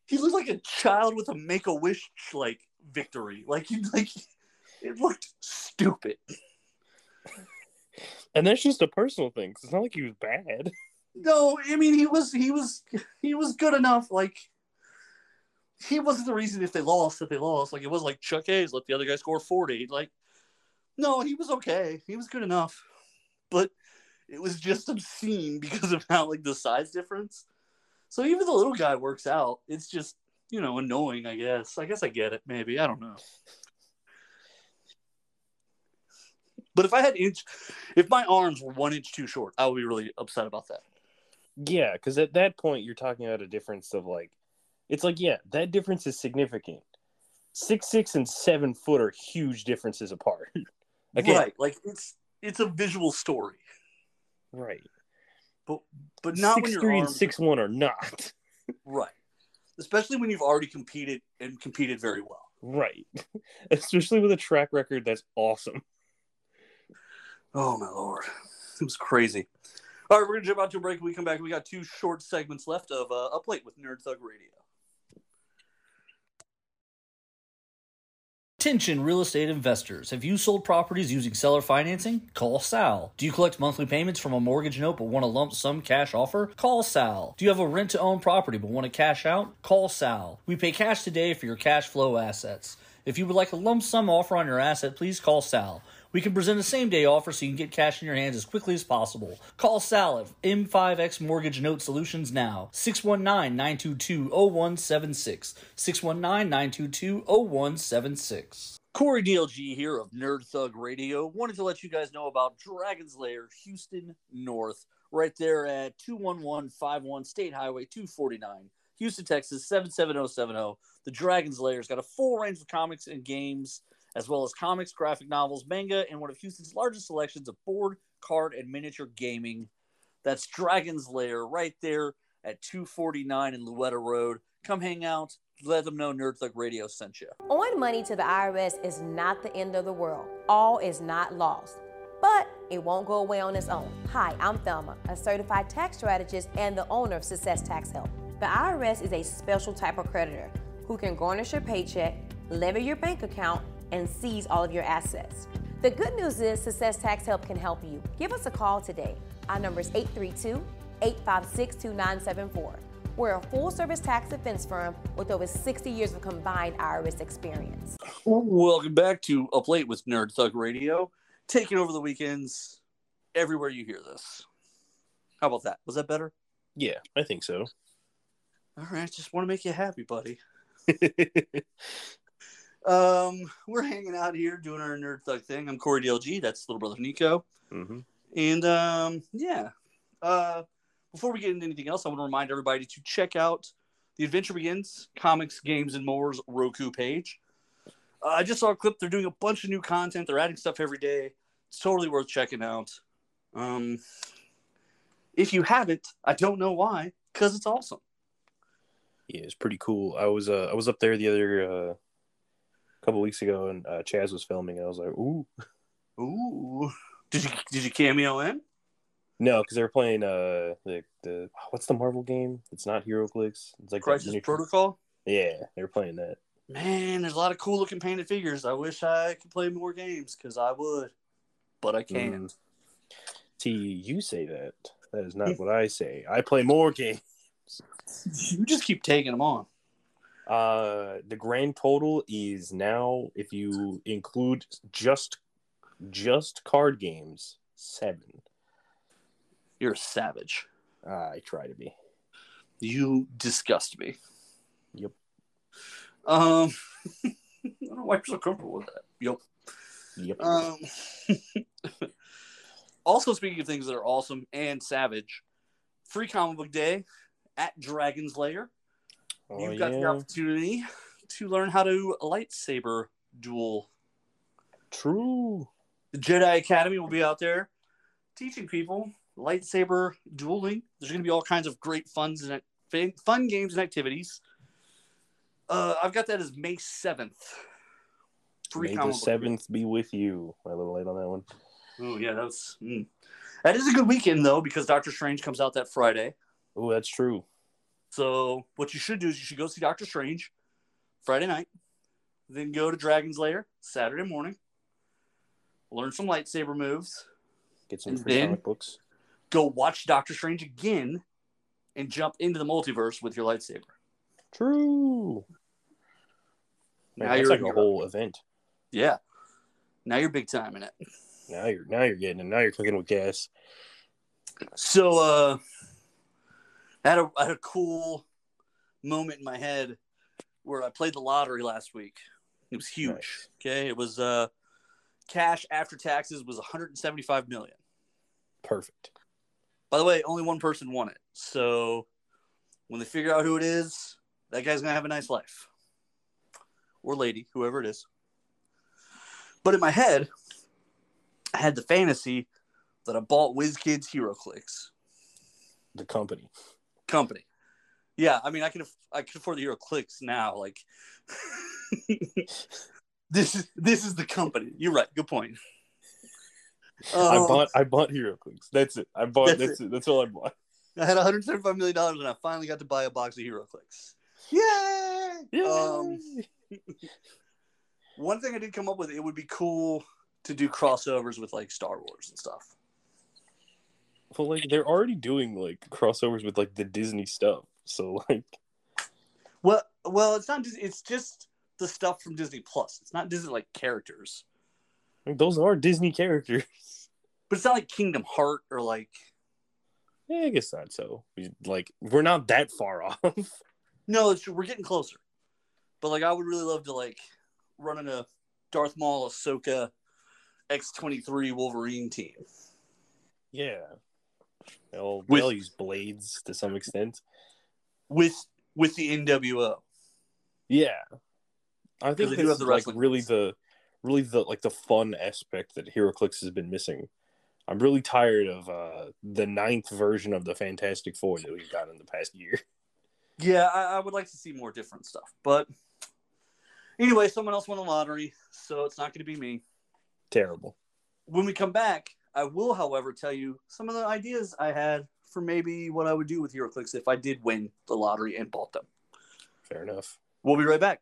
A: he looked like a child with a make a wish like victory. Like he like it looked stupid.
B: and that's just a personal thing 'cause it's not like he was bad
A: No, I mean he was he was he was good enough. Like he wasn't the reason if they lost that they lost. Like it was like Chuck Hayes let the other guy score forty. Like no, he was okay. He was good enough, but it was just obscene because of how like the size difference. So even the little guy works out. It's just you know annoying. I guess. I guess I get it. Maybe I don't know. But if I had inch, if my arms were one inch too short, I would be really upset about that.
B: Yeah, because at that point you're talking about a difference of like, it's like yeah, that difference is significant. Six six and seven foot are huge differences apart. Again,
A: Right. Like it's it's a visual story.
B: right.
A: But but not
B: six
A: when your
B: three and six one are not
A: right. Especially when you've already competed and competed very well.
B: right, especially with a track record that's awesome.
A: Oh my lord. It was crazy. All right, we're gonna jump out to a break. When we come back. We got two short segments left of uh, Up Late with Nerd Thug Radio. Attention real estate investors. Have you sold properties using seller financing? Call Sal. Do you collect monthly payments from a mortgage note but want a lump sum cash offer? Call Sal. Do you have a rent to own property but want to cash out? Call Sal. We pay cash today for your cash flow assets. If you would like a lump sum offer on your asset, please call Sal. We can present a same day offer so you can get cash in your hands as quickly as possible. Call Sal at M5X Mortgage Note Solutions now. 619 922 0176. 619 922 0176. Corey DLG here of Nerd Thug Radio. Wanted to let you guys know about Dragon's Lair, Houston North, right there at 21151 State Highway 249, Houston, Texas 77070. The Dragon's Lair's got a full range of comics and games, as well as comics, graphic novels, manga, and one of Houston's largest selections of board, card, and miniature gaming. That's Dragon's Lair right there at 249 in Louetta Road. Come hang out. Let them know Nerd Thug Radio sent you.
D: Owing money to the IRS is not the end of the world. All is not lost. But it won't go away on its own. Hi, I'm Thelma, a certified tax strategist and the owner of Success Tax Help. The IRS is a special type of creditor who can garnish your paycheck, levy your bank account, and seize all of your assets. The good news is Success Tax Help can help you. Give us a call today. Our number is 832 856 2974. We're a full service tax defense firm with over 60 years of combined IRS experience.
A: Welcome back to Up Late with Nerd Thug Radio, taking over the weekends everywhere you hear this. How about that? Was that better?
B: Yeah, I think so.
A: All right, just want to make you happy, buddy. Um, we're hanging out here doing our Nerd Thug thing. I'm Corey DLG. That's little brother Nico.
B: hmm
A: And um, yeah. Uh, before we get into anything else, I want to remind everybody to check out the Adventure Begins Comics, Games, and More's Roku page. Uh, I just saw a clip. They're doing a bunch of new content. They're adding stuff every day. It's totally worth checking out. Um, if you haven't, I don't know why, because it's awesome.
B: Yeah, it's pretty cool. I was uh I was up there the other uh couple weeks ago and uh, Chaz was filming and I was like, ooh.
A: Ooh, did you did you cameo in?
B: No, because they were playing uh the the what's the Marvel game? It's not HeroClix. It's like
A: Crisis Protocol.
B: Yeah, they were playing that.
A: Man, there's a lot of cool looking painted figures. I wish I could play more games because I would, but I can't.
B: See, you say that. That is not what I say. I play more games.
A: You just keep taking them on.
B: Uh, the grand total is now, if you include just just card games, seven.
A: You're a savage.
B: I try to be.
A: You disgust me.
B: Yep.
A: Um, I don't know why you're so comfortable with that. Yep.
B: Yep.
A: Um, also, speaking of things that are awesome and savage, free comic book day at Dragon's Lair.
B: Oh,
A: You've got the opportunity to learn how to lightsaber duel.
B: True.
A: The Jedi Academy will be out there teaching people lightsaber dueling. There's going to be all kinds of great funs and fun games and activities. Uh, I've got that as May seventh.
B: May the seventh be with you. A little late on that one.
A: Oh yeah, that's mm. that is a good weekend though because Doctor Strange comes out that Friday.
B: Oh, that's true.
A: So what you should do is you should go see Doctor Strange Friday night, then go to Dragon's Lair Saturday morning, learn some lightsaber moves,
B: Get some free comic books.
A: go watch Doctor Strange again, and jump into the multiverse with your lightsaber.
B: True. Man,
A: Now
B: that's
A: you're
B: like
A: a
B: whole event.
A: Yeah, now you're big time in it.
B: Now you're now you're getting it. Now you're cooking with gas.
A: So uh, I had a I had a cool moment in my head where I played the lottery last week. It was huge.
B: Nice.
A: Okay, it was uh, cash after taxes was 175 million.
B: Perfect.
A: By the way, only one person won it. So when they figure out who it is, that guy's gonna have a nice life, or lady, whoever it is. But in my head, I had the fantasy that I bought WizKids HeroClix
B: The company.
A: Company. Yeah, I mean, I can I can afford the HeroClix now. Like, this is this is the company. You're right. Good point.
B: I
A: Um,
B: bought I bought HeroClix. That's it. I bought
A: That's
B: that's, it. That's all I bought.
A: I had 175 million dollars, and I finally got to buy a box of HeroClix. Yay! Um, one thing I did come up with, it would be cool to do crossovers with like Star Wars and stuff.
B: Well, like they're already doing like crossovers with like the Disney stuff. So like
A: Well, well, it's not. Dis- It's just the stuff from Disney Plus. It's not Disney like characters,
B: like, those are Disney characters.
A: but it's not like Kingdom Heart or like.
B: Yeah, I guess not. So we, like we're not that far off.
A: No, it's, we're getting closer. But like, I would really love to like run in a Darth Maul, Ahsoka, X twenty three Wolverine team.
B: Yeah. They'll,
A: With-
B: they'll use blades to some extent.
A: with with the NWO.
B: Yeah. I think
A: they
B: this
A: do have
B: is
A: the
B: like really the really the like the fun aspect that HeroClix has been missing. I'm really tired of uh the ninth version of the Fantastic Four that we've got in the past year.
A: Yeah, I, I would like to see more different stuff. But anyway, someone else won the lottery, so it's not going to be me.
B: Terrible.
A: When we come back, I will, however, tell you some of the ideas I had for maybe what I would do with HeroClix if I did win the lottery and bought them.
B: Fair enough.
A: We'll be right back.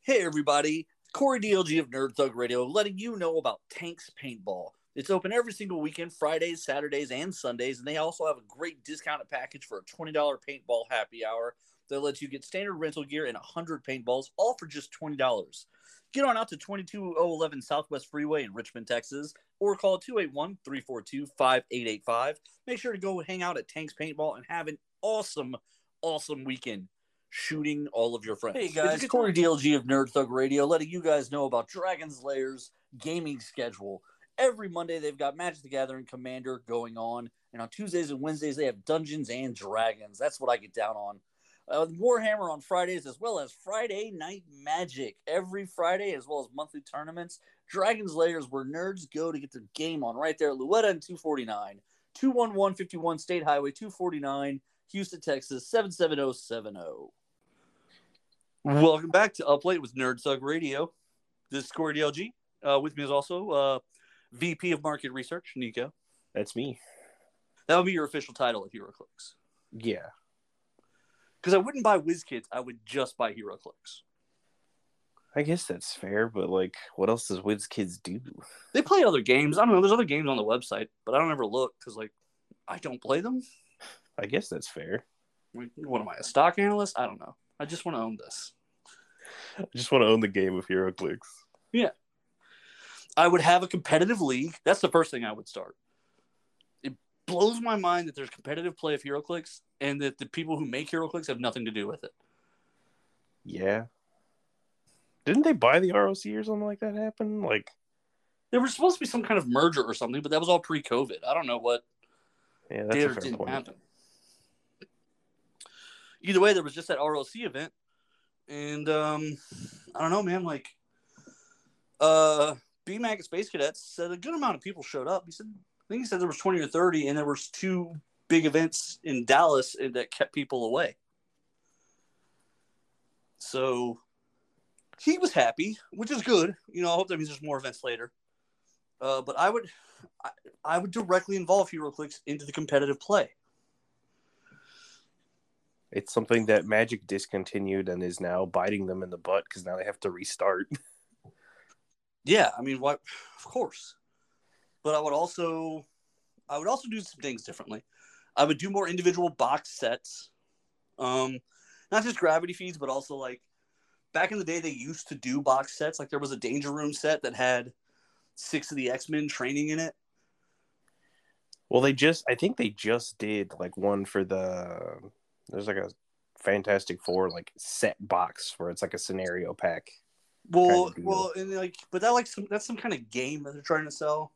A: Hey, everybody. Corey DLG of Nerd Thug Radio letting you know about Tanks Paintball. It's open every single weekend, Fridays, Saturdays, and Sundays, and they also have a great discounted package for a $20 paintball happy hour that lets you get standard rental gear and 100 paintballs, all for just $20. Get on out to 22011 Southwest Freeway in Richmond, Texas, or call 281 342 5885. Make sure to go hang out at Tanks Paintball and have an awesome, awesome weekend shooting all of your friends. Hey guys, it's Corey DLG of Nerd Thug Radio letting you guys know about Dragon's Lairs gaming schedule. Every Monday they've got Magic the Gathering Commander going on, and on Tuesdays and Wednesdays they have Dungeons and Dragons. That's what I get down on. Uh, Warhammer on Fridays, as well as Friday Night Magic every Friday, as well as monthly tournaments. Dragon's Lairs, where nerds go to get their game on, right there, at Louetta and 249, 21151 State Highway 249, Houston, Texas 77070. Welcome back to Up Late with Nerd Thug Radio. This is Corey DLG. Uh, with me is also uh, VP of Market Research, Nico.
B: That's me.
A: That would be your official title if you at HeroClix.
B: Yeah.
A: Because I wouldn't buy WizKids, I would just buy Hero HeroClix.
B: I guess that's fair, but like what else does WizKids do?
A: They play other games. I don't know. There's other games on the website, but I don't ever look because, like, I don't play them.
B: I guess that's fair.
A: Like, What am I, a stock analyst? I don't know. I just want to own this.
B: I just want to own the game of Hero HeroClix. Yeah.
A: I would have a competitive league. That's the first thing I would start. Blows my mind that there's competitive play of HeroClix and that the people who make HeroClix have nothing to do with it.
B: Yeah. Didn't they buy the ROC or something like that happen? Like
A: There was supposed to be some kind of merger or something, but that was all pre-COVID. I don't know what
B: yeah, that's
A: did or didn't
B: point.
A: happen. Either way, there was just that ROC event, and um, I don't know, man. Like, uh, BMAC Space Cadets said a good amount of people showed up. He said, think he said there was twenty or thirty, and there was two big events in Dallas that kept people away. So he was happy, which is good. You know, I hope that means there's more events later. Uh, but I would, I, I would directly involve HeroClix into the competitive play.
B: It's something that Magic discontinued and is now biting them in the butt because now they have to restart.
A: Yeah, I mean, what? Of course, but I would also, I would also do some things differently. I would do more individual box sets, um, not just gravity feeds, but also like back in the day they used to do box sets. Like there was a Danger Room set that had six of the X Men training in it.
B: Well, they just I think they just did like one for the there's like a Fantastic Four like set box where it's like a scenario pack.
A: Well,
B: Kinda
A: well, and like, but that like some that's some kind of game that they're trying to sell,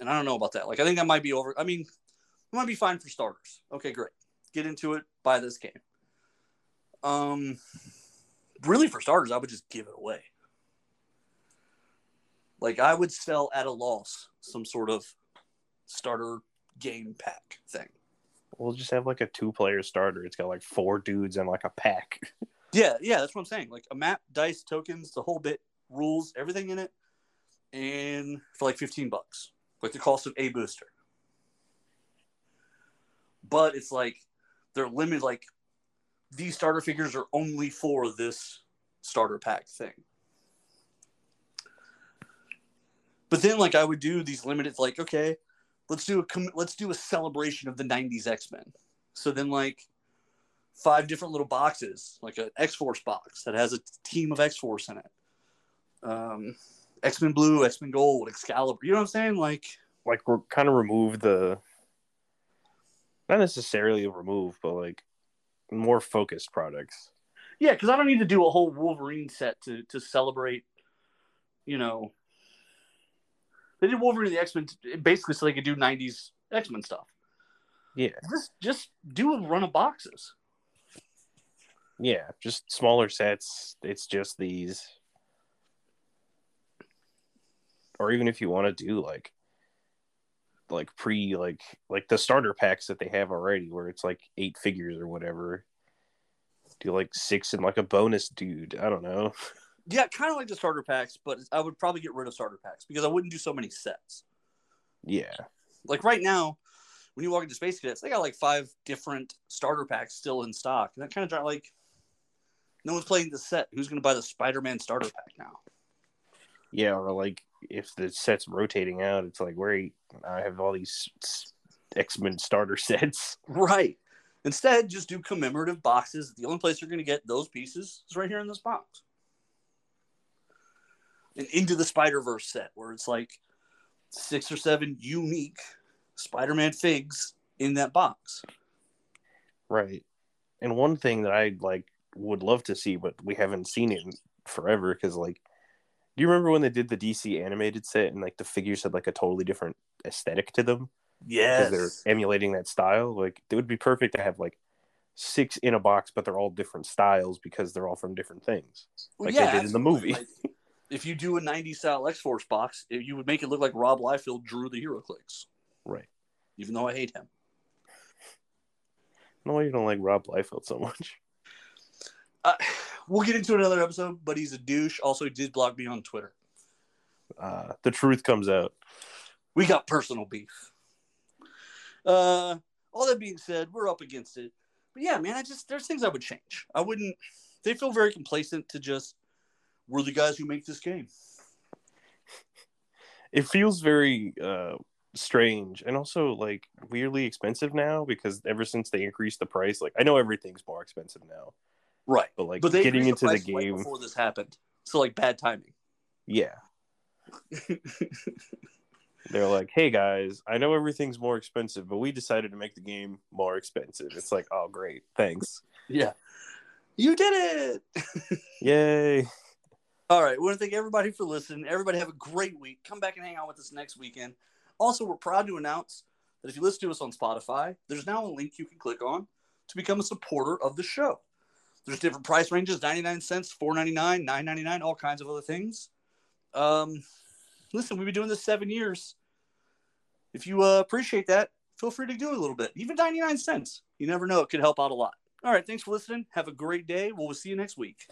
A: and I don't know about that. Like, I think that might be over. I mean, it might be fine for starters. Okay, great. Get into it. Buy this game. Um, really, for starters, I would just give it away. Like, I would sell at a loss some sort of starter game pack thing.
B: We'll just have like a two player starter. It's got like four dudes and like a pack.
A: Yeah, yeah, that's what I'm saying. Like a map, dice, tokens, the whole bit, rules, everything in it, and for like 15 bucks, like the cost of a booster. But it's like they're limited. Like these starter figures are only for this starter pack thing. But then, like I would do these limited, like okay, let's do a let's do a celebration of the 90s X-Men. So then, like five different little boxes, like an X Force box that has a team of X Force in it. Um, X Men Blue, X Men Gold, Excalibur. You know what I'm saying? Like,
B: like we're kind of remove the not necessarily a remove, but like more focused products.
A: Yeah, because I don't need to do a whole Wolverine set to to celebrate. You know, they did Wolverine the X Men basically so they could do '90s X Men stuff.
B: Yeah,
A: Just just do a run of boxes.
B: yeah, just smaller sets. It's just these, or even if you want to do like, like pre like like the starter packs that they have already, where it's like eight figures or whatever. Do like six and like a bonus dude. I don't know.
A: Yeah, kind of like the starter packs, but I would probably get rid of starter packs because I wouldn't do so many sets.
B: Yeah,
A: Like right now, when you walk into Space Cadets, they got like five different starter packs still in stock, and that kind of like no one's playing the set. Who's going to buy the Spider-Man starter pack now?
B: yeah, or like if the set's rotating out, it's like where I have all these X Men starter sets.
A: Right. Instead, just do commemorative boxes. The only place you're going to get those pieces is right here in this box. And into the Spider Verse set, where it's like six or seven unique Spider Man figs in that box.
B: Right. And one thing that I like would love to see, but we haven't seen it in forever because like do you remember when they did the DC animated set and like the figures had like a totally different aesthetic to them?
A: Yes.
B: Because they're emulating that style. Like it would be perfect to have like six in a box, but they're all different styles because they're all from different things.
A: Well,
B: like they did in the movie.
A: Like, if you do a 90s style X Force box, it- you would make it look like Rob Liefeld drew the HeroClix,
B: Right.
A: even though I hate him.
B: No, you don't like Rob Liefeld so much.
A: Uh, we'll get into another episode, but he's a douche. Also, he did block me on Twitter.
B: Uh, the truth comes out.
A: We got personal beef. Uh, all that being said, we're up against it. But yeah, man, I just there's things I would change. I wouldn't. They feel very complacent to just we're the guys who make this game.
B: It feels very uh strange and also like weirdly expensive now because ever since they increased the price, like I know everything's more expensive now,
A: Right.
B: but like
A: But
B: getting into the
A: right
B: game,
A: before this happened, so like bad timing.
B: yeah, they're like, "Hey guys, I know everything's more expensive, but we decided to make the game more expensive." It's like, "Oh, great, thanks,
A: yeah, you did it.
B: yay!"
A: All right. We want to thank everybody for listening. Everybody have a great week. Come back and hang out with us next weekend. Also, we're proud to announce that if you listen to us on Spotify, there's now a link you can click on to become a supporter of the show. There's different price ranges 99 cents, 4.99, 9.99, all kinds of other things. Um, listen, we've been doing this seven years. If you uh, appreciate that, feel free to do a little bit. Even 99 cents. You never know. It could help out a lot. All right. Thanks for listening. Have a great day. We'll see you next week.